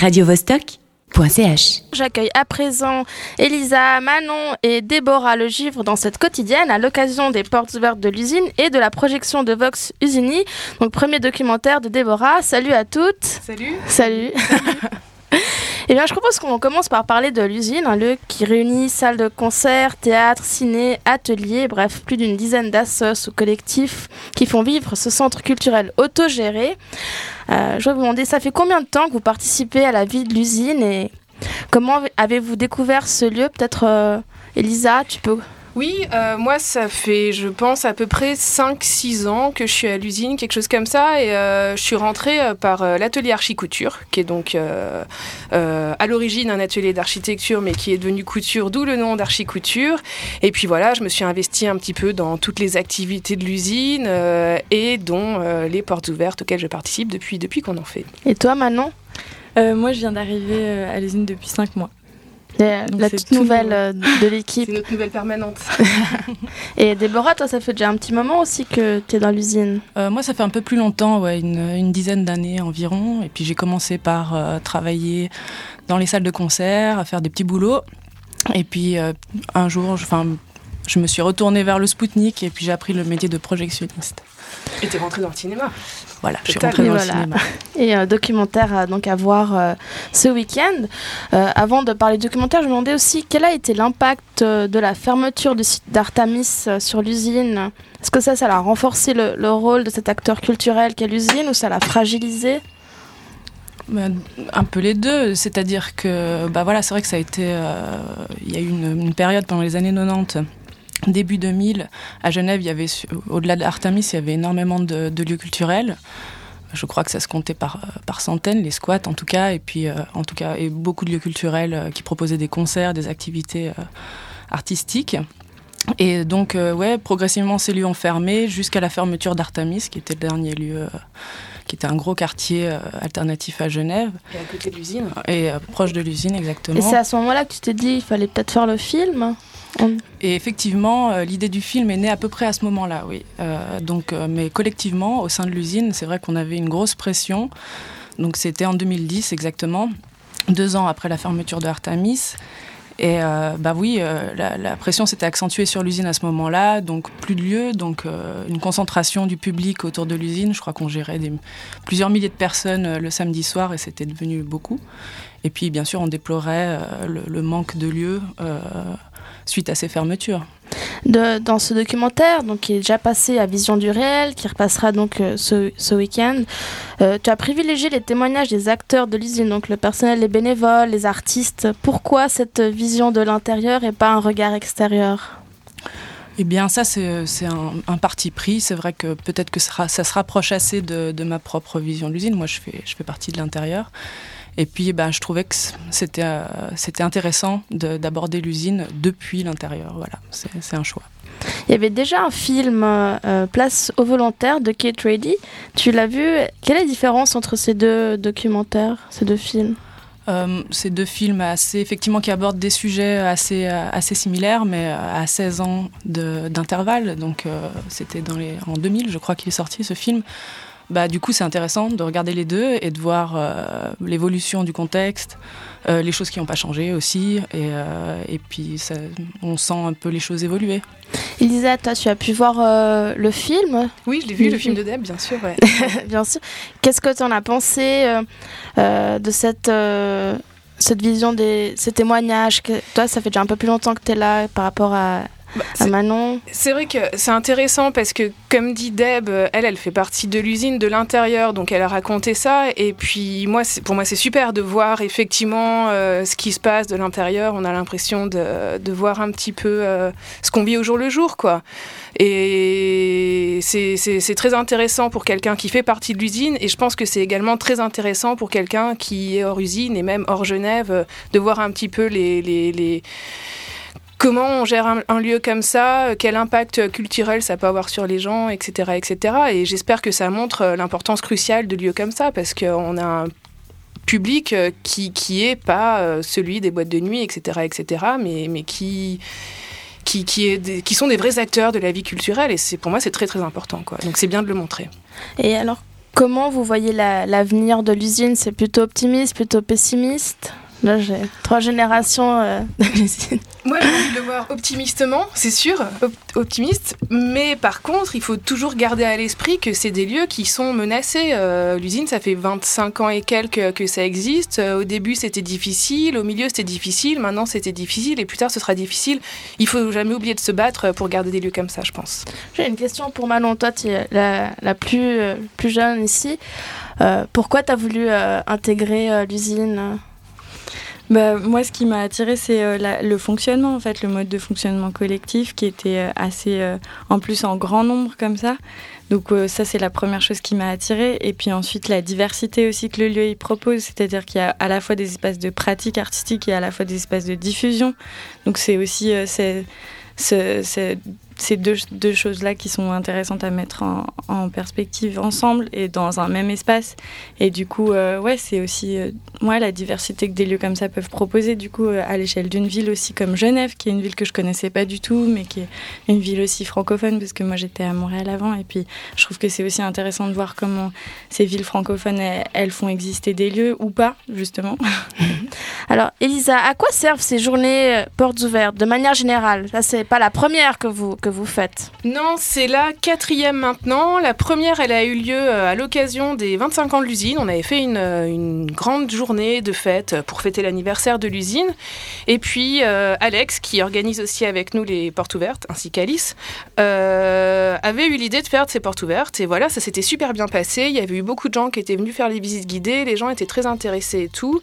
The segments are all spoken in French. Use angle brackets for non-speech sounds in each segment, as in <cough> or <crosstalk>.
radiovostok.ch. J'accueille à présent Elisa, Manon et Déborah Le Givre dans cette quotidienne à l'occasion des portes ouvertes de l'usine et de la projection de Vox Usini, donc premier documentaire de Déborah. Salut à toutes. Salut. Salut. <laughs> <laughs> Eh bien, je propose qu'on commence par parler de l'usine, un lieu qui réunit salles de concert, théâtre, ciné, ateliers, bref, plus d'une dizaine d'assos ou collectifs qui font vivre ce centre culturel autogéré. Euh, je vais vous demander, ça fait combien de temps que vous participez à la vie de l'usine et comment avez-vous découvert ce lieu? Peut-être, euh, Elisa, tu peux Oui, euh, moi, ça fait, je pense, à peu près 5-6 ans que je suis à l'usine, quelque chose comme ça. Et euh, je suis rentrée euh, par euh, l'atelier archicouture, qui est donc euh, euh, à l'origine un atelier d'architecture, mais qui est devenu couture, d'où le nom d'archicouture. Et puis voilà, je me suis investie un petit peu dans toutes les activités de l'usine euh, et dont euh, les portes ouvertes auxquelles je participe depuis, depuis qu'on en fait. Et toi, Manon? Euh, moi, je viens d'arriver à l'usine depuis 5 mois. La, toute tout nouvelle euh, de l'équipe. C'est notre nouvelle permanente. <laughs> Et Déborah, toi, ça fait déjà un petit moment aussi que tu es dans l'usine. Euh, moi, ça fait un peu plus longtemps, ouais, une, une dizaine d'années environ. Et puis j'ai commencé par euh, travailler dans les salles de concert, à faire des petits boulots. Et puis un jour, je, 'fin, je me suis retournée vers le Spoutnik et puis j'ai appris le métier de projectionniste. Et t'es rentrée dans le cinéma. Voilà, je suis Total. rentrée dans Voilà. le cinéma. <laughs> Et euh, documentaire à, donc à voir euh, ce week-end. Euh, avant de parler documentaire, je me demandais aussi quel a été l'impact euh, de la fermeture du site d'Artamis euh, sur l'usine. Est-ce que ça, ça a renforcé le, le rôle de cet acteur culturel qu'est l'usine ou ça l'a fragilisé? Un peu les deux, c'est-à-dire que bah voilà, c'est vrai que ça a été, euh, il y a eu une, une période pendant les années 90. Début 2000, à Genève, il y avait, su- au-delà d'Artemis, il y avait énormément de, de lieux culturels. Je crois que ça se comptait par, euh, par centaines, les squats en tout cas, et puis euh, en tout cas, et beaucoup de lieux culturels euh, qui proposaient des concerts, des activités euh, artistiques. Et donc, euh, ouais, progressivement, ces lieux ont fermé jusqu'à la fermeture d'Artemis, qui était le dernier lieu, euh, qui était un gros quartier euh, alternatif à Genève, Et à côté de l'usine. et euh, proche de l'usine exactement. Et c'est à ce moment-là que tu t'es dit il fallait peut-être faire le film? Et effectivement, euh, l'idée du film est née à peu près à ce moment-là, oui. Euh, donc, euh, mais collectivement, au sein de l'usine, c'est vrai qu'on avait une grosse pression. Donc, c'était en 2010 exactement, deux ans après la fermeture de Artemis. Et bah oui, la, pression s'était accentuée sur l'usine à ce moment-là, donc plus de lieux, donc une concentration du public autour de l'usine. Je crois qu'on gérait plusieurs milliers de personnes le samedi soir et c'était devenu beaucoup. Et puis bien sûr, on déplorait le, le manque de lieux suite à ces fermetures. de, dans ce documentaire, donc qui est déjà passé à Vision du réel, qui repassera donc euh, ce, ce week-end. Euh, tu as privilégié les témoignages des acteurs de l'usine, donc le personnel, les bénévoles, les artistes. Pourquoi cette vision de l'intérieur et pas un regard extérieur? Eh bien, ça, c'est un, un parti pris. C'est vrai que peut-être que ça se rapproche assez de, de ma propre vision de l'usine. Moi, je fais, je fais partie de l'intérieur. Et puis, ben, je trouvais que c'était euh, c'était intéressant de- d'aborder l'usine depuis l'intérieur. Voilà, c'est un choix. Il y avait déjà un film, euh, euh, Place aux volontaires, de Kate Ready. Tu l'as vu? Quelle est la différence entre ces deux documentaires, ces deux films? Euh, ces deux films assez, effectivement, qui abordent des sujets assez, assez similaires, mais à 16 ans d'intervalle. Donc, euh, c'était dans les, en 2000, je crois qu'il est sorti ce film. Bah, du coup, c'est intéressant de regarder les deux et de voir euh, l'évolution du contexte, euh, les choses qui n'ont pas changé aussi. Et, euh, et puis, ça- on sent un peu les choses évoluer. Elisa, toi, tu as pu voir euh, le film? Oui, je l'ai vu, le film de Deb, bien sûr. Ouais. <laughs> Bien sûr. Qu'est-ce que tu en as pensé euh, euh, de cette, euh, cette vision des ces témoignages? Que, Toi, ça fait déjà un peu plus longtemps que tu es là par rapport à, Bah, à c'est- Manon. C'est vrai que c'est intéressant parce que, comme dit Deb, euh, elle, elle fait partie de l'usine de l'intérieur, donc elle a raconté ça. Et puis, moi, pour moi, c'est super de voir effectivement euh, ce qui se passe de l'intérieur. On a l'impression de, de voir un petit peu euh, ce qu'on vit au jour le jour, quoi. Et c'est- très intéressant pour quelqu'un qui fait partie de l'usine. Et je pense que c'est également très intéressant pour quelqu'un qui est hors usine et même hors Genève, de voir un petit peu les- les- les comment on gère un, lieu comme ça, euh, quel impact culturel ça peut avoir sur les gens, etc. etc. Et j'espère que ça montre euh, l'importance cruciale de lieux comme ça, parce qu'on a un public euh, qui, qui est pas celui des boîtes de nuit, etc. etc. mais, mais qui, qui, qui, est qui sont des vrais acteurs de la vie culturelle, et c'est pour moi c'est très très important. Quoi. Donc c'est bien de le montrer. Et alors, comment vous voyez l'avenir de l'usine? C'est plutôt optimiste, plutôt pessimiste? Là, j'ai trois générations euh, Moi, j'ai envie de le voir optimistement, c'est sûr, optimiste. Mais par contre, il faut toujours garder à l'esprit que c'est des lieux qui sont menacés. Euh, l'usine, ça fait 25 ans et quelques que ça existe. Euh, au début, c'était difficile. Au milieu, c'était difficile. Maintenant, c'était difficile. Et plus tard, ce sera difficile. Il faut jamais oublier de se battre pour garder des lieux comme ça, je pense. J'ai une question pour Manon. Toi, tu es la, la plus, plus jeune ici. pourquoi tu as voulu intégrer l'usine? Bah, moi, ce qui m'a attiré, c'est euh, le fonctionnement, en fait, le mode de fonctionnement collectif qui était euh, assez, euh, en plus, en grand nombre comme ça. Donc ça, c'est la première chose qui m'a attirée. Et puis ensuite, la diversité aussi que le lieu y propose, c'est-à-dire qu'il y a à la fois des espaces de pratique artistique et à la fois des espaces de diffusion. Donc c'est aussi c'est, ces deux, choses-là qui sont intéressantes à mettre en, perspective ensemble et dans un même espace. Et du coup, euh, ouais, c'est aussi euh, la diversité que des lieux comme ça peuvent proposer, du coup, euh, à l'échelle d'une ville aussi comme Genève, qui est une ville que je connaissais pas du tout, mais qui est une ville aussi francophone, parce que moi j'étais à Montréal avant. Et puis, je trouve que c'est aussi intéressant de voir comment ces villes francophones, elles, font exister des lieux ou pas, justement. <laughs> Alors, Elisa, à quoi servent ces journées portes ouvertes de manière générale? Là, c'est pas la première que vous, vous faites Non, c'est la quatrième maintenant. La première, elle a eu lieu euh, à l'occasion des 25 ans de l'usine. On avait fait une, euh, grande journée de fête pour fêter l'anniversaire de l'usine. Et puis, euh, Alex, qui organise aussi avec nous les portes ouvertes, ainsi qu'Alice, avait eu l'idée de faire de ces portes ouvertes. Et voilà, ça s'était super bien passé. Il y avait eu beaucoup de gens qui étaient venus faire les visites guidées. Les gens étaient très intéressés et tout.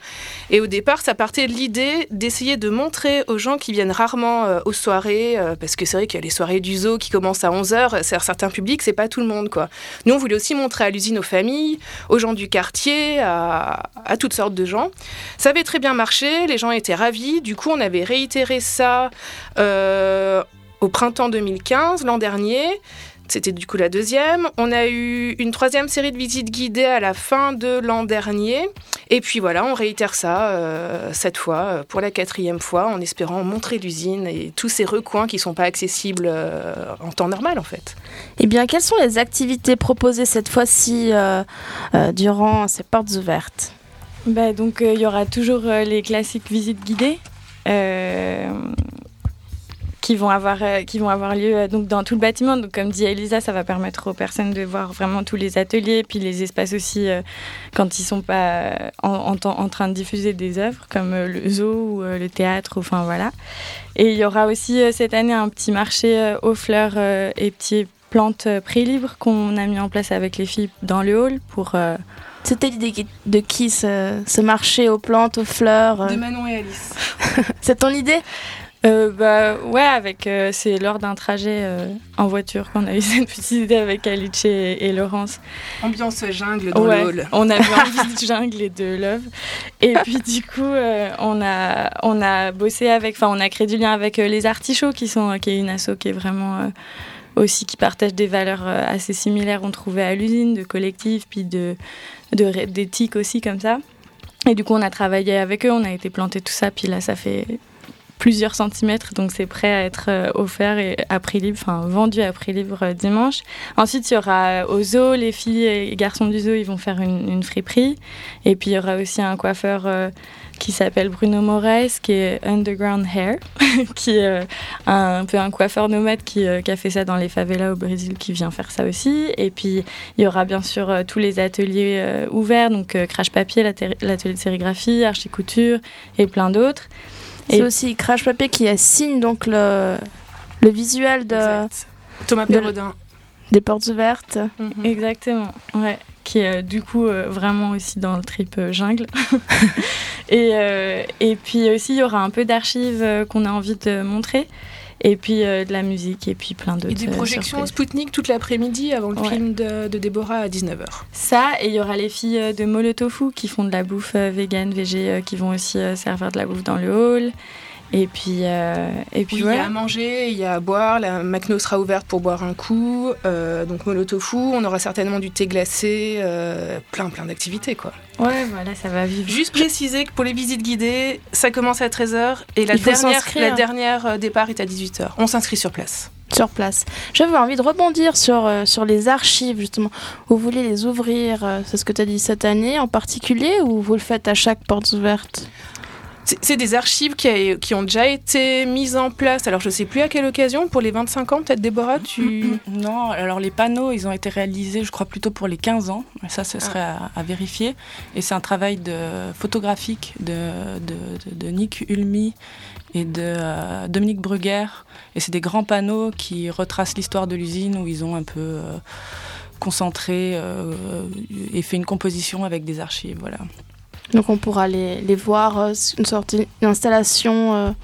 Et au départ, ça partait de l'idée d'essayer de montrer aux gens qui viennent rarement aux soirées, parce que c'est vrai qu'il y a les soirées du zoo qui commence à 11h, c'est certains publics, c'est pas tout le monde. quoi. Nous, on voulait aussi montrer à l'usine aux familles, aux gens du quartier, à, toutes sortes de gens. Ça avait très bien marché, les gens étaient ravis. Du coup, on avait réitéré ça euh, au printemps 2015, l'an dernier. C'était du coup la deuxième. On a eu une troisième série de visites guidées à la fin de l'an dernier. Et puis voilà, on réitère ça euh, cette fois euh, pour la quatrième fois en espérant montrer l'usine et tous ces recoins qui ne sont pas accessibles euh, en temps normal en fait. Eh bien, quelles sont les activités proposées cette fois-ci durant ces portes ouvertes? Bah, Donc il y aura toujours les classiques visites guidées qui vont avoir, euh, qui vont avoir lieu euh, donc, dans tout le bâtiment. Donc, comme dit Elisa, ça va permettre aux personnes de voir vraiment tous les ateliers, puis les espaces aussi euh, quand ils ne sont pas en, en, train de diffuser des œuvres, comme le zoo ou le théâtre, enfin voilà. Et il y aura aussi cette année un petit marché aux fleurs et petits plantes prix libre qu'on a mis en place avec les filles dans le hall pour... C'était l'idée de qui ce, ce, marché aux plantes, aux fleurs De Manon et Alice. <laughs> C'est ton idée? Euh, bah ouais, avec euh, c'est lors d'un trajet euh, en voiture qu'on a eu <laughs> cette petite idée avec Alice et, Laurence. Ambiance jungle dans le hall. On avait envie de jungle et de love. Et puis du coup, on a on a bossé avec, enfin on a créé du lien avec les artichauts qui sont qui est une asso qui est vraiment aussi qui partage des valeurs assez similaires on trouvait à l'usine de collectif puis de d'éthique aussi comme ça. Et du coup, on a travaillé avec eux, on a été planté tout ça, puis là, ça fait plusieurs centimètres, donc c'est prêt à être euh, offert et à prix libre, enfin vendu à prix libre euh, dimanche. Ensuite, il y aura euh, au zoo, les filles et garçons du zoo, ils vont faire une, friperie. Et puis il y aura aussi un coiffeur qui s'appelle Bruno Moraes, qui est Underground Hair, <laughs> qui est un, peu un coiffeur nomade qui, qui, a fait ça dans les favelas au Brésil, qui vient faire ça aussi. Et puis, il y aura bien sûr tous les ateliers ouverts, donc crash papier, l'atelier de sérigraphie, archicouture et plein d'autres. C'est aussi Crash Papier qui signe donc le, le visuel de Thomas Perrodin. des portes ouvertes. Mhm. Exactement, ouais. Qui est euh, du coup euh, vraiment aussi dans le trip euh, jungle. <laughs> et, et puis aussi, il y aura un peu d'archives qu'on a envie de montrer et puis euh, de la musique et puis plein d'autres. Et des projections Spoutnik toute l'après-midi avant le film de, de, Déborah à 19h. Ça, et il y aura les filles euh, de Molotofu qui font de la bouffe euh, vegan, végé, qui vont aussi servir de la bouffe dans le hall. Et puis, et puis Il y a à manger, il y a à boire. La Macno sera ouverte pour boire un coup. donc Molotofu, on aura certainement du thé glacé, plein plein d'activités quoi. Ouais, voilà, ça va vivre. Juste préciser que pour les visites guidées, ça commence à 13h et la dernière, la dernière euh, départ est à 18h. On s'inscrit sur place. sur place. J'avais envie de rebondir sur, euh, sur les archives, justement. Vous voulez les ouvrir, euh, c'est ce que tu as dit cette année en particulier, ou vous le faites à chaque porte ouverte? C'est des archives qui, qui, ont déjà été mises en place. Alors, je ne sais plus à quelle occasion, pour les 25 ans, peut-être, Déborah tu... <clears throat> Non, alors les panneaux, ils ont été réalisés, je crois, plutôt pour les 15 ans. Ça, ce serait à, vérifier. Et c'est un travail de, photographique de, de, de, Nick Ulmi et de euh, Dominique Bruguer. Et c'est des grands panneaux qui retracent l'histoire de l'usine où ils ont un peu euh, concentré euh, et fait une composition avec des archives. Voilà. Donc on pourra les, les voir, une sorte d'installation.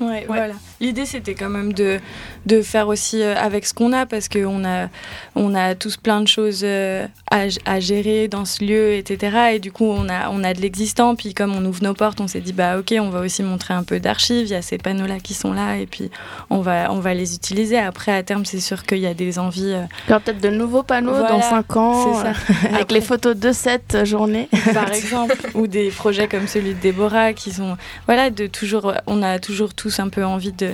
Ouais, voilà. L'idée, c'était quand même de, de faire aussi euh, avec ce qu'on a, parce qu'on a, on a tous plein de choses euh, à, à, gérer dans ce lieu, etc. Et du coup, on a, on a de l'existant. Puis, comme on ouvre nos portes, on s'est dit, bah, ok, on va aussi montrer un peu d'archives. Il y a ces panneaux-là qui sont là, et puis on va, on va les utiliser. Après, à terme, c'est sûr qu'il y a des envies. Euh, Il y aura peut-être de nouveaux panneaux dans 5 ans, ça. avec les photos de cette journée. Par exemple, ou des projets comme celui de Déborah, qui sont. Voilà, de toujours. On a toujours tous un peu envie de,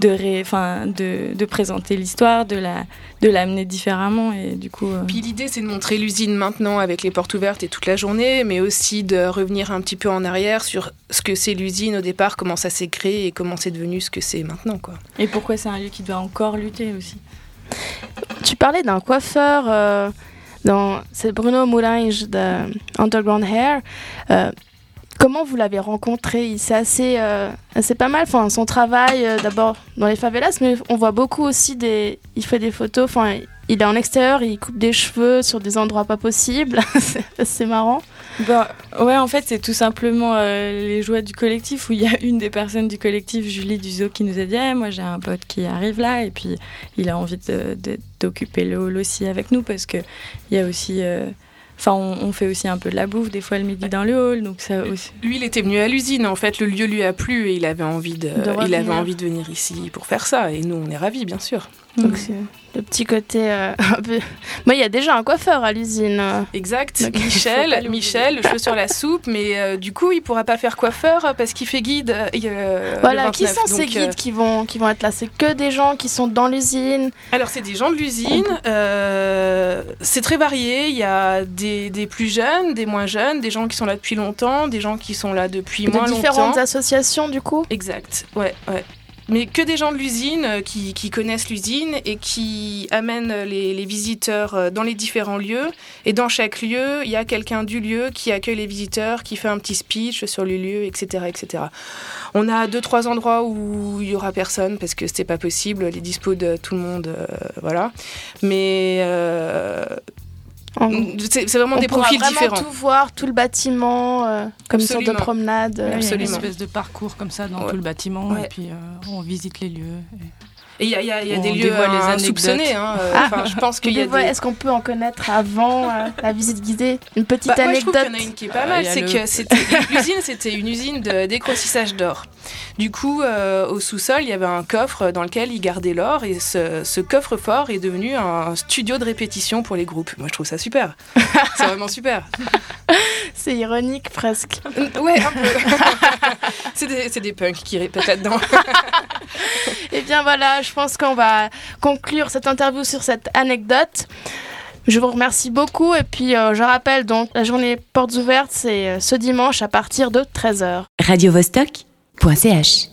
de, ré, de, de, présenter l'histoire, de la de l'amener différemment et du coup. Euh, Puis l'idée c'est de montrer l'usine maintenant avec les portes ouvertes et toute la journée, mais aussi de revenir un petit peu en arrière sur ce que c'est l'usine au départ, comment ça s'est créé et comment c'est devenu ce que c'est maintenant quoi. Et pourquoi c'est un lieu qui doit encore lutter aussi? Tu parlais d'un coiffeur. Euh, dans, c'est Bruno Moulinge de Underground Hair. Euh, Comment vous l'avez rencontré? C'est assez, euh, pas mal. Enfin, son travail, euh, d'abord dans les favelas, mais on voit beaucoup aussi des. Il fait des photos. Enfin, il est en extérieur, il coupe des cheveux sur des endroits pas possibles. <laughs> c'est marrant. Bah, ouais, en fait, c'est tout simplement euh, les joies du collectif où il y a une des personnes du collectif, Julie Duzo, qui nous a dit eh, Moi, j'ai un pote qui arrive là, et puis il a envie d'occuper le hall aussi avec nous parce qu'il y a aussi. Enfin, on, fait aussi un peu de la bouffe, des fois le midi dans le hall. Donc ça aussi. Lui, il était venu à l'usine. En fait, le lieu lui a plu et il avait envie de, il avait envie de venir ici pour faire ça. Et nous, on est ravis, bien sûr. Donc c'est le petit côté euh, <laughs> un peu. Moi, il y a déjà un coiffeur à l'usine. Exact. Michel, Michel, le cheveu sur la soupe, mais euh, du coup, il pourra pas faire coiffeur parce qu'il fait guide. Euh, voilà. qui sont ces guides qui vont qui vont être là? C'est que des gens qui sont dans l'usine? Alors c'est des gens de l'usine. c'est très varié. Il y a des, des, plus jeunes, des moins jeunes, des gens qui sont là depuis longtemps, des gens qui sont là depuis moins longtemps. Différentes associations du coup? Exact. Ouais, ouais mais que des gens de l'usine euh, qui, connaissent l'usine et qui amènent les, visiteurs euh, dans les différents lieux. Et dans chaque lieu, il y a quelqu'un du lieu qui accueille les visiteurs, qui fait un petit speech sur le lieu, etc. etc. On a deux, trois endroits où il y aura personne parce que c'était pas possible, les dispos de tout le monde, euh, voilà. Mais c'est vraiment des profils vraiment différents. tout voir, tout le bâtiment, euh, comme une sorte de promenade. Euh, Absolument. Une espèce de parcours comme ça dans tout le bâtiment, et puis euh, on visite les lieux. Et il y a, y a, y a des lieux les soupçonnés. Hein, ah, je pense qu'il y a des... Est-ce qu'on peut en connaître avant la visite guidée? Une petite bah, anecdote. Moi, je trouve qu'il y en a une qui est pas mal. c'est que l'usine, c'était une usine de décroississage d'or. Du coup, euh, au sous-sol, il y avait un coffre dans lequel ils gardaient l'or et ce, coffre-fort est devenu un studio de répétition pour les groupes. Moi, je trouve ça super. c'est vraiment super. <laughs> C'est ironique presque. ouais, un peu. <laughs> c'est des, des, punks qui répètent là-dedans. et eh bien voilà, je pense qu'on va conclure cette interview sur cette anecdote. Je vous remercie beaucoup et puis euh, je rappelle donc la journée portes ouvertes c'est euh, ce dimanche à partir de 13h. Radio Vostok .ch